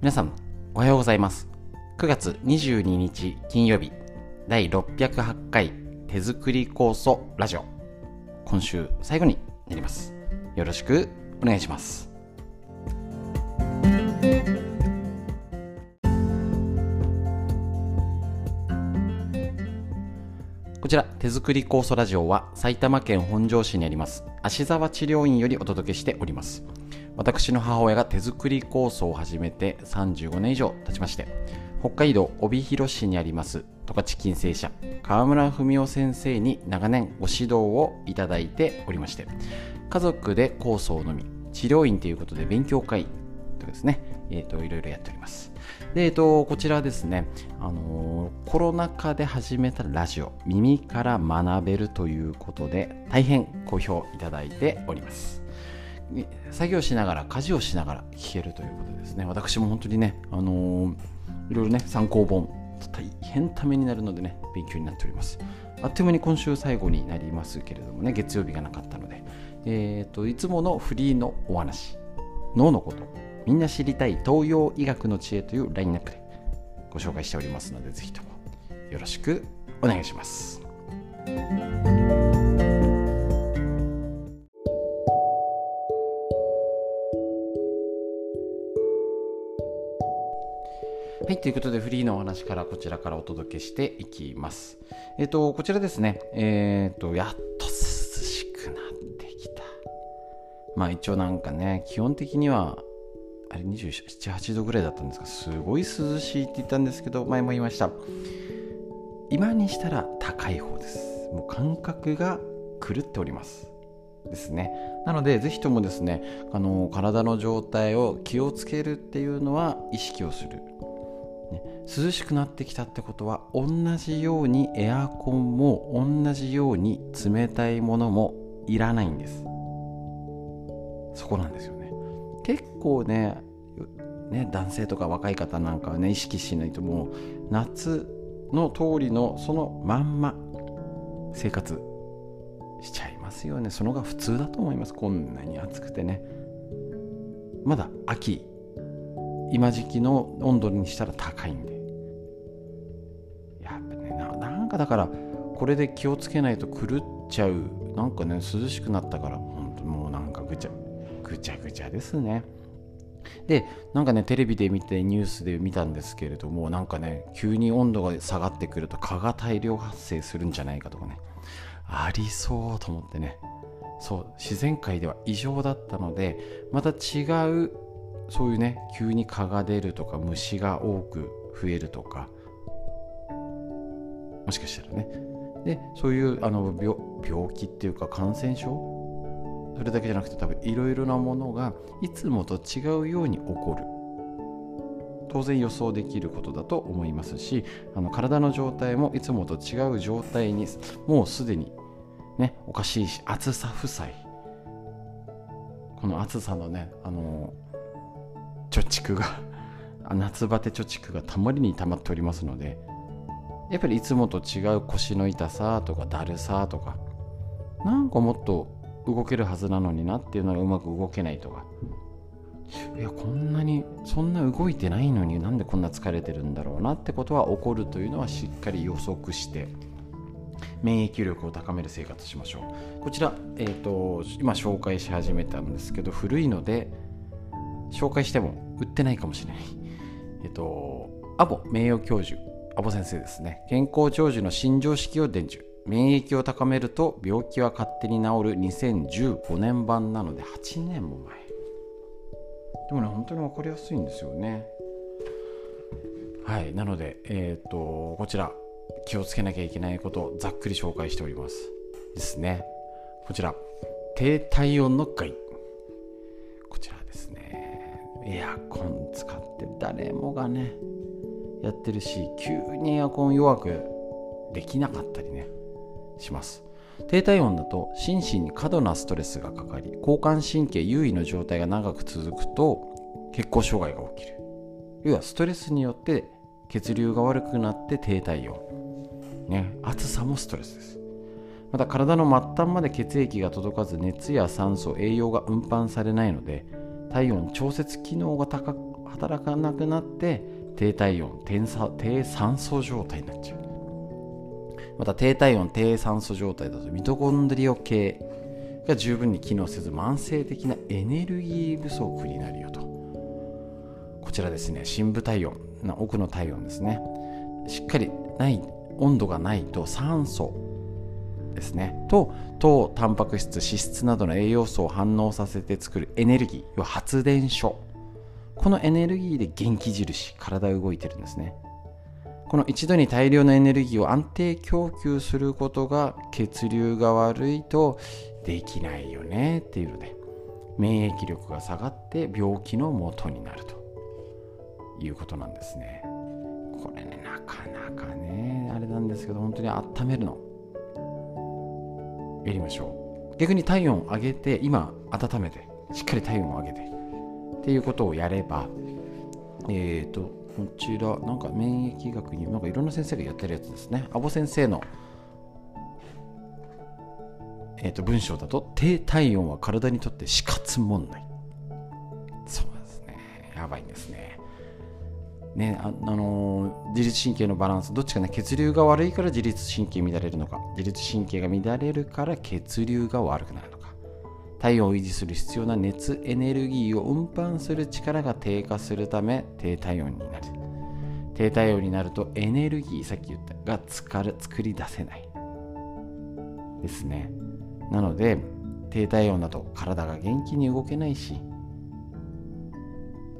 皆さん、おはようございます。9月22日金曜日、第608回手作り酵素ラジオ。今週最後になります。よろしくお願いします。こちら、手作り酵素ラジオは埼玉県本庄市にあります芦沢治療院よりお届けしております。私の母親が手作り酵素を始めて35年以上経ちまして、北海道帯広市にあります十勝金星社川村文夫先生に長年ご指導をいただいておりまして、家族で酵素を飲み、治療院ということで勉強会とですね、えっ、と、いろいろやっております。で、えっ、と、こちらですね、あのーコロナ禍で始めたラジオ、耳から学べるということで、大変好評いただいております。作業しながら、家事をしながら聞けるということですね。私も本当にね、あのーいろいろね、参考本、大変ためになるのでね、勉強になっております。あっという間に今週最後になりますけれどもね、月曜日がなかったので、えっ、と、いつものフリーのお話、脳のこと、みんな知りたい東洋医学の知恵というラインナップでご紹介しておりますので、ぜひともよろしくお願いします。はい、ということでフリーのお話からこちらからお届けしていきます。えっ、と、こちらですね、えっ、と、やっと涼しくなってきた。まあ一応なんかね、基本的には、あれ27、8度ぐらいだったんですが、すごい涼しいって言ったんですけど、前も言いました。今にしたら高い方です。もう感覚が狂っております。ですね。なので、ぜひともですね、あの体の状態を気をつけるっていうのは意識をする。涼しくなってきたってことは同じようにエアコンも同じように冷たいものもいらないんです。そこなんですよね。結構ねね男性とか若い方なんかはね意識しないともう夏の通りのそのまんま生活しちゃいますよね。そのが普通だと思います。こんなに暑くてね。まだ秋。今時期の温度にしたら高いんで。かだからこれで気をつけないと狂っちゃう。なんかね涼しくなったから本当もうなんかぐちゃぐちゃぐちゃですね。でなんかねテレビで見てニュースで見たんですけれどもなんかね急に温度が下がってくると蚊が大量発生するんじゃないかとかねありそうと思ってね。そう自然界では異常だったのでまた違うそういうね急に蚊が出るとか虫が多く増えるとかもしかしたらね。でそういうあの病病気っていうか感染症？それだけじゃなくて多分いろいろなものがいつもと違うように起こる。当然予想できることだと思いますしあの体の状態もいつもと違う状態にもうすでにねおかしいし暑さ負債。この暑さのねあの貯蓄が夏バテ貯蓄がたまりにたまっておりますのでやっぱりいつもと違う腰の痛さとかだるさとかなんかもっと動けるはずなのになっていうのがうまく動けないとか。いやこんなにそんな動いてないのになんでこんな疲れてるんだろうなってことは起こるというのはしっかり予測して免疫力を高める生活しましょう。こちら、えー、と今紹介し始めたんですけど古いので紹介しても売ってないかもしれない。えっと、アボ名誉教授、アボ先生ですね。健康長寿の新常識を伝授。免疫を高めると病気は勝手に治る2015年版なので8年も前。でもね、本当に分かりやすいんですよね。はい。なので、えっ、と、こちら、気をつけなきゃいけないことをざっくり紹介しております。ですね。こちら、低体温の害。こちらですね。エアコン使って誰もがね、やってるし、急にエアコン弱くできなかったりね、します。低体温だと心身に過度なストレスがかかり、交感神経優位の状態が長く続くと血行障害が起きる。要はストレスによって血流が悪くなって低体温。ね、暑さもストレスです。また体の末端まで血液が届かず熱や酸素、栄養が運搬されないので体温調節機能が高働かなくなって低体温低酸素状態になっちゃう。また低体温低酸素状態だとミトコンドリオ系が十分に機能せず慢性的なエネルギー不足になるよと。こちらですね深部体温奥の体温ですね。しっかりない温度がないと酸素ですね。と糖タンパク質脂質などの栄養素を反応させて作るエネルギー要は発電所。このエネルギーで元気印体動いてるんですね。この一度に大量のエネルギーを安定供給することが血流が悪いとできないよねっていうので免疫力が下がって病気の元になるということなんですね。これねなかなかねあれなんですけど本当に温めるの。やりましょう。逆に体温を上げて今温めてしっかり体温を上げて。っていうことをやればえっ、ー、とこちらなんか免疫学になんかいろんな先生がやってるやつですね。アボ先生のえー、と文章だと低体温は体にとって死活問題。そうですね。やばいんですね。ねあ、あのー、自律神経のバランス。どっちかね血流が悪いから自律神経乱れるのか。自律神経が乱れるから血流が悪くなるのか。体温を維持する必要な熱エネルギーを運搬する力が低下するため低体温になる。低体温になるとエネルギーさっき言ったが作り出せない。ですね。なので低体温だと体が元気に動けないし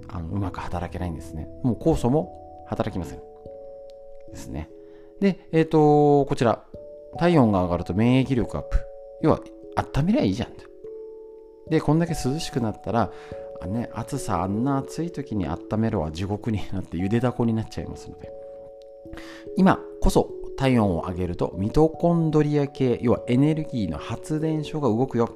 あのうまく働けないんですね。もう酵素も働きません。ですね。でえっ、ー、とこちら。体温が上がると免疫力アップ。要は温めりゃいいじゃんでこんだけ涼しくなったらあ、ね、暑さあんな暑い時に温めるは地獄になってゆでだこになっちゃいますので。今こそ体温を上げるとミトコンドリア系要はエネルギーの発電所が動くよ。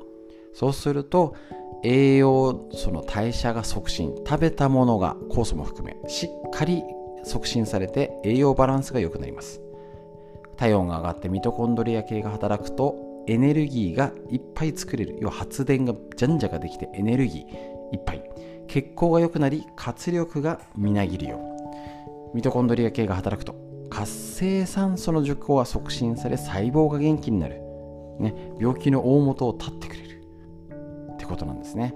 そうすると栄養素の代謝が促進食べたものが酵素も含めしっかり促進されて栄養バランスが良くなります。体温が上がってミトコンドリア系が働くとエネルギーがいっぱい作れる要は発電がじゃんじゃができてエネルギーいっぱい血行が良くなり活力がみなぎるよ。ミトコンドリア系が働くと活性酸素の受講は促進され細胞が元気になる、ね、病気の大元を断ってくれる。ってことなんですね。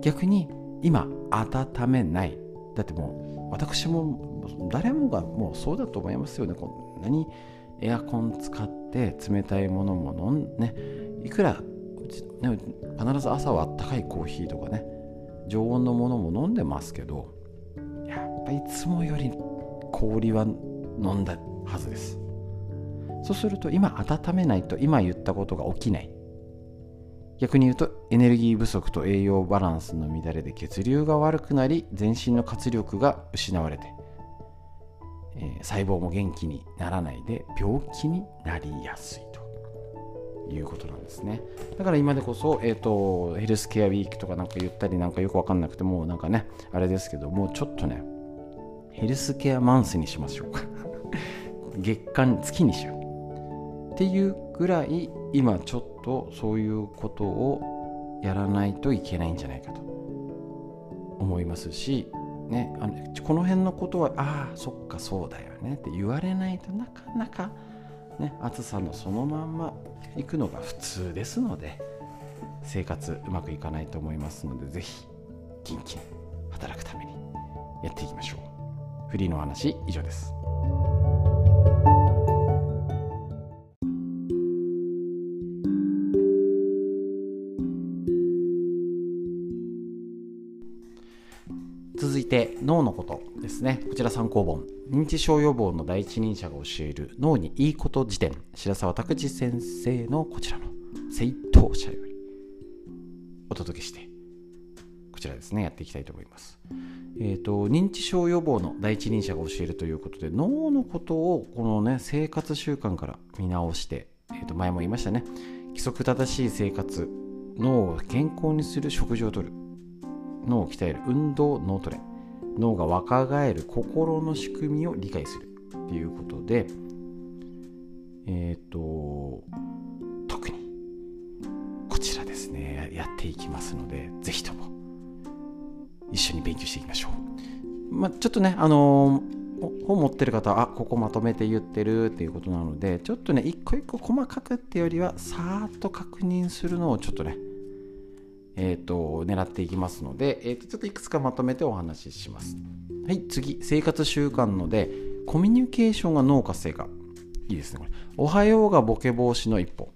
逆に今温めない。だってもう私も誰もがもうそうだと思いますよね。こんなにエアコン使って冷たいものも飲んねいくら、ね、必ず朝はあったかいコーヒーとかね常温のものも飲んでますけどやっぱいつもより氷は飲んだはずです。そうすると今温めないと今言ったことが起きない。逆に言うとエネルギー不足と栄養バランスの乱れで血流が悪くなり全身の活力が失われて、えー、細胞も元気にならないで病気になりやすいということなんですね。だから今でこそ、えーと、ヘルスケアウィークとかなんか言ったりなんかよくわかんなくてもうなんかねあれですけどもうちょっとねヘルスケアマンスにしましょうか。月間月にしよう。っていうぐらい今ちょっとそういうことをやらないといけないんじゃないかと思いますし、ね、あのこの辺のことはああそっかそうだよねって言われないとなかなか、ね、暑さのそのまんま行くのが普通ですので生活うまくいかないと思いますのでぜひ元気に働くためにやっていきましょう。フリーの話以上です。脳のことですね。こちら参考本。認知症予防の第一人者が教える脳にいいこと辞典。白沢拓司先生のこちらの正当者よりお届けしてこちらですね。やっていきたいと思います。えーと、認知症予防の第一人者が教えるということで脳のことをこのね生活習慣から見直して、えー、と前も言いましたね。規則正しい生活脳を健康にする食事をとる脳を鍛える運動脳トレ。脳が若返る心の仕組みを理解するっていうことでえっ、ー、と特にこちらですね。やっていきますので是非とも一緒に勉強していきましょう、まあ、ちょっとねあのー本持ってる方はあここまとめて言ってるっていうことなのでちょっとね一個一個細かくってよりはさーっと確認するのをちょっとねえっ、ー、と狙っていきますので、えーと、ちょっといくつかまとめてお話しします。はい次生活習慣のでコミュニケーションが脳活性化。いいですねこれ。おはようがボケ防止の一歩。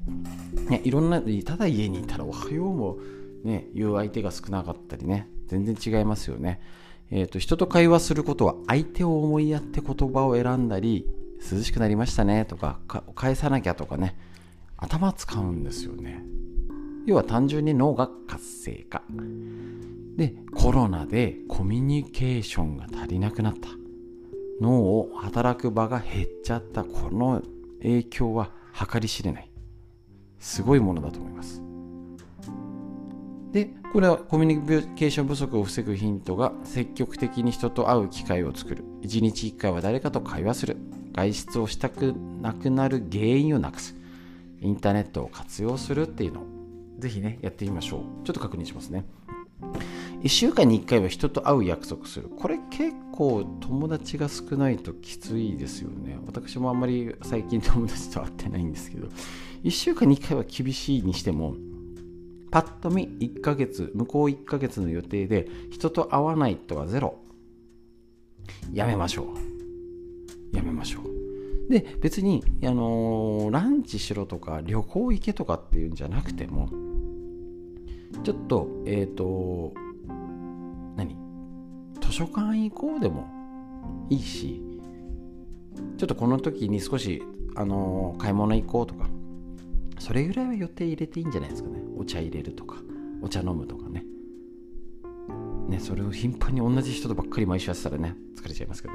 ねいろんなただ家にいたらおはようもね言う相手が少なかったりね全然違いますよね。えーと、人と会話することは相手を思いやって言葉を選んだり涼しくなりましたねとか返さなきゃとかね頭使うんですよね。要は単純に脳が活性化。でコロナでコミュニケーションが足りなくなった。脳を働く場が減っちゃった。この影響は計り知れない。すごいものだと思います。でこれはコミュニケーション不足を防ぐヒントが積極的に人と会う機会を作る。1日1回は誰かと会話する。外出をしたくなくなる原因をなくす。インターネットを活用するっていうの。ぜひねやってみましょう。ちょっと確認しますね。1週間に1回は人と会う約束する。これ結構友達が少ないときついですよね。私もあんまり最近友達と会ってないんですけど。1週間に1回は厳しいにしてもパッと見1ヶ月向こう1ヶ月の予定で人と会わないとはゼロ。やめましょう。やめましょう。で別に、あのー、ランチしろとか旅行行けとかっていうんじゃなくてもちょっとえっ、ー、と何？図書館行こうでもいいしちょっとこの時に少し、あの、買い物行こうとかそれぐらいは予定入れていいんじゃないですかね。お茶入れるとかお茶飲むとかね。ねそれを頻繁に同じ人とばっかり毎週やってたらね疲れちゃいますけど。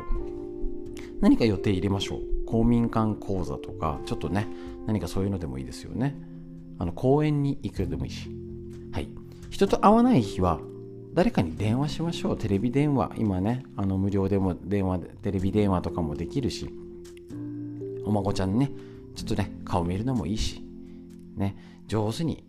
何か予定入れましょう。公民館講座とかちょっとね何かそういうのでもいいですよね。あの公園に行くでもいいし。はい。人と会わない日は誰かに電話しましょう。テレビ電話。今ねあの無料でも電話テレビ電話とかもできるしお孫ちゃんねちょっとね顔見るのもいいしね上手に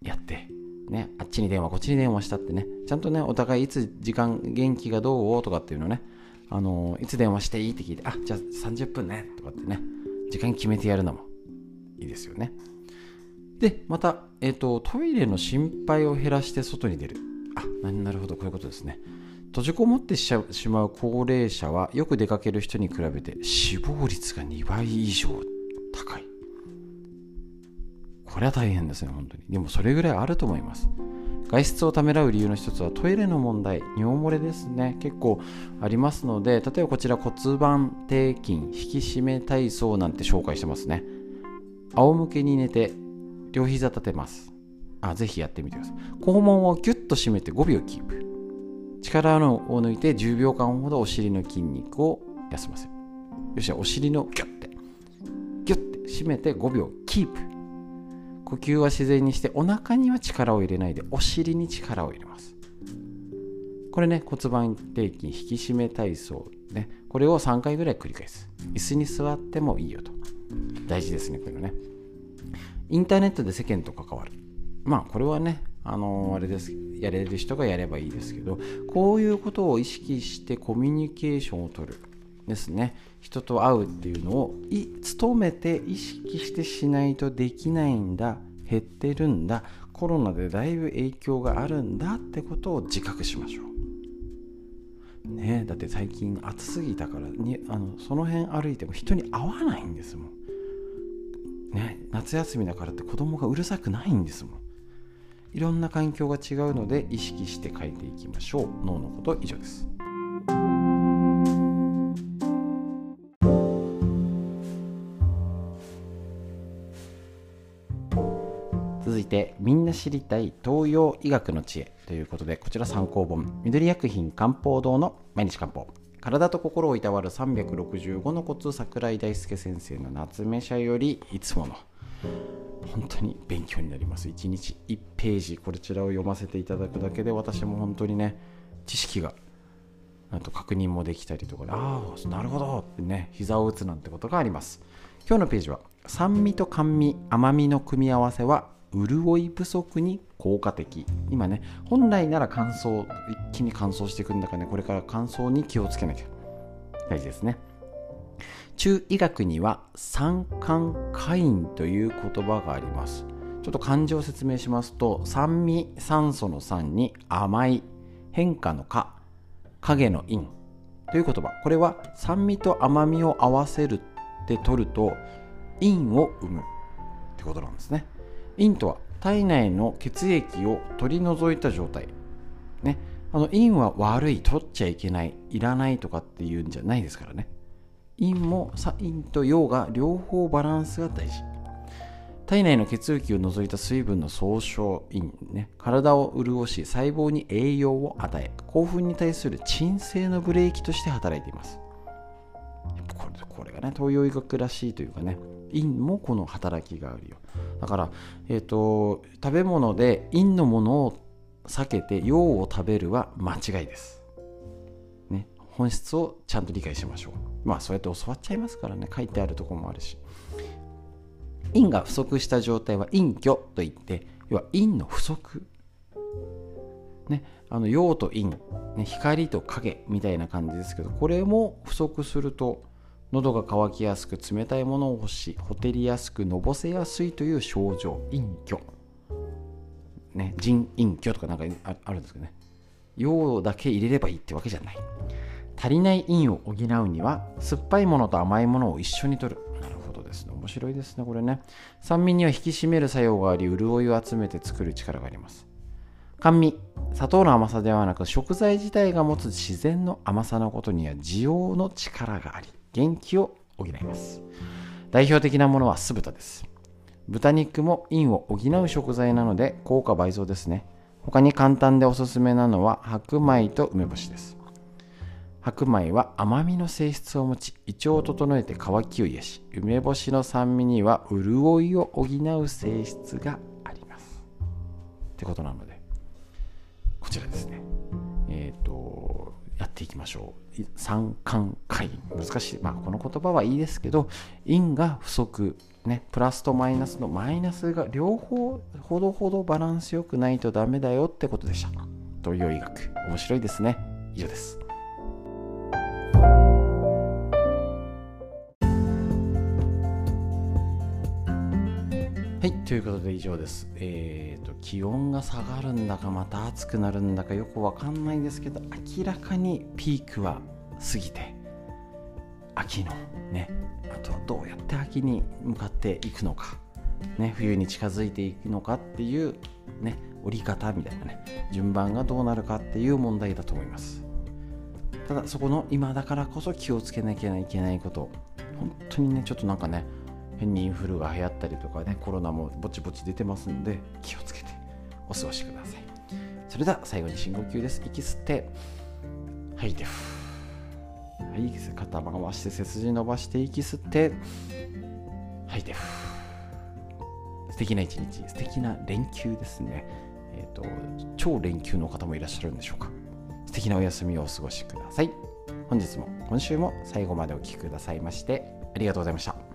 やって、ね、あっちに電話こっちに電話したってねちゃんとねお互いいつ時間元気がどうとかっていうのねあのいつ電話していいって聞いてあじゃあ30分ねとかってね時間決めてやるのもいいですよね。でまた、えーと、トイレの心配を減らして外に出るあなるほどこういうことですね閉じこもってしまう高齢者はよく出かける人に比べて死亡率が2倍以上高いこれは大変ですね、本当に。でもそれぐらいあると思います。外出をためらう理由の一つはトイレの問題、尿漏れですね。結構ありますので、例えばこちら骨盤底筋引き締め体操なんて紹介してますね。仰向けに寝て両膝立てます。あ、ぜひやってみてください。肛門をギュッと締めて5秒キープ。力を抜いて10秒間ほどお尻の筋肉を休ませる。よし、お尻のギュッて、ギュッて締めて5秒キープ。呼吸は自然にしてお腹には力を入れないでお尻に力を入れますこれね骨盤底筋引き締め体操ねこれを3回ぐらい繰り返す椅子に座ってもいいよと大事ですねこれねインターネットで世間と関わる。まあこれはねあの、あれです。やれる人がやればいいですけどこういうことを意識してコミュニケーションをとるですね。人と会うっていうのをい努めて意識してしないとできないんだ。減ってるんだ。コロナでだいぶ影響があるんだってことを自覚しましょう。ねだって最近暑すぎたからにあのその辺歩いても人に会わないんですもん。ね夏休みだからって子供がうるさくないんですもん。いろんな環境が違うので意識して書いていきましょう。脳のこと以上です。続いてみんな知りたい東洋医学の知恵ということでこちら参考本緑薬品漢方堂の毎日漢方。体と心をいたわる365のコツ桜井大輔先生の夏目社よりいつもの本当に勉強になります。1日1ページこちらを読ませていただくだけで私も本当にね知識がなんと確認もできたりとかああなるほどってね膝を打つなんてことがあります。今日のページは酸味と甘味甘みの組み合わせは潤い不足に効果的。今ね本来なら乾燥一気に乾燥していくんだからねこれから乾燥に気をつけなきゃ。大事ですね。中医学には酸寒化陰という言葉があります。ちょっと漢字を説明しますと酸味酸素の酸に甘い変化の化影の陰という言葉。これは酸味と甘みを合わせるって取ると陰を生むってことなんですね。陰とは体内の血液を取り除いた状態。ね。あの陰は悪い取っちゃいけないいらないとかっていうんじゃないですからね。陰も陰と陽が両方バランスが大事。体内の血液を除いた水分の総称陰、ね、体を潤し細胞に栄養を与え興奮に対する鎮静のブレーキとして働いています。これこれがね東洋医学らしいというかね。陰もこの働きがあるよ。だから、えーと、食べ物で陰のものを避けて陽を食べるは間違いです、ね、本質をちゃんと理解しましょう。まあそうやって教わっちゃいますからね。書いてあるとこもあるし。陰が不足した状態は陰虚といって要は陰の不足。ね。あの陽と陰、ね、光と影みたいな感じですけどこれも不足すると喉が渇きやすく冷たいものを欲しほてりやすくのぼせやすいという症状陰虚ね腎陰虚とかなんかあるんですけどね。陽だけ入れればいいってわけじゃない。足りない陰を補うには酸っぱいものと甘いものを一緒に摂る。なるほどですね。面白いですねこれね。酸味には引き締める作用があり潤いを集めて作る力があります。甘味。砂糖の甘さではなく食材自体が持つ自然の甘さのことには需要の力があり。元気を補います。代表的なものは酢豚です。豚肉も陰を補う食材なので効果倍増ですね。他に簡単でおすすめなのは白米と梅干しです。白米は甘みの性質を持ち胃腸を整えて乾きを癒し梅干しの酸味には潤いを補う性質があります。ってことなのでこちらですね。えっ、ー、とやっていきましょう。三冠会難しい。まあこの言葉はいいですけど因が不足。ね。プラスとマイナスのマイナスが両方ほどほどバランスよくないとダメだよってことでした。東洋医学面白いですね。以上です。はいということで以上です。えっ、ー、と気温が下がるんだかまた暑くなるんだかよくわかんないですけど明らかにピークは過ぎて秋のねあとはどうやって秋に向かっていくのかね冬に近づいていくのかっていうね折り方みたいなね順番がどうなるかっていう問題だと思います。ただそこの今だからこそ気をつけなきゃいけないこと本当にねちょっとなんかね変にインフルが流行ったりとかねコロナもぼちぼち出てますんで気をつけてお過ごしください。それでは最後に深呼吸です。息吸って吐いてはい肩回して背筋伸ばして息吸って吐いて素敵な一日。素敵な連休ですね。えっ、ー、と超連休の方もいらっしゃるんでしょうか。素敵なお休みをお過ごしください。本日も今週も最後までお聴きくださいましてありがとうございました。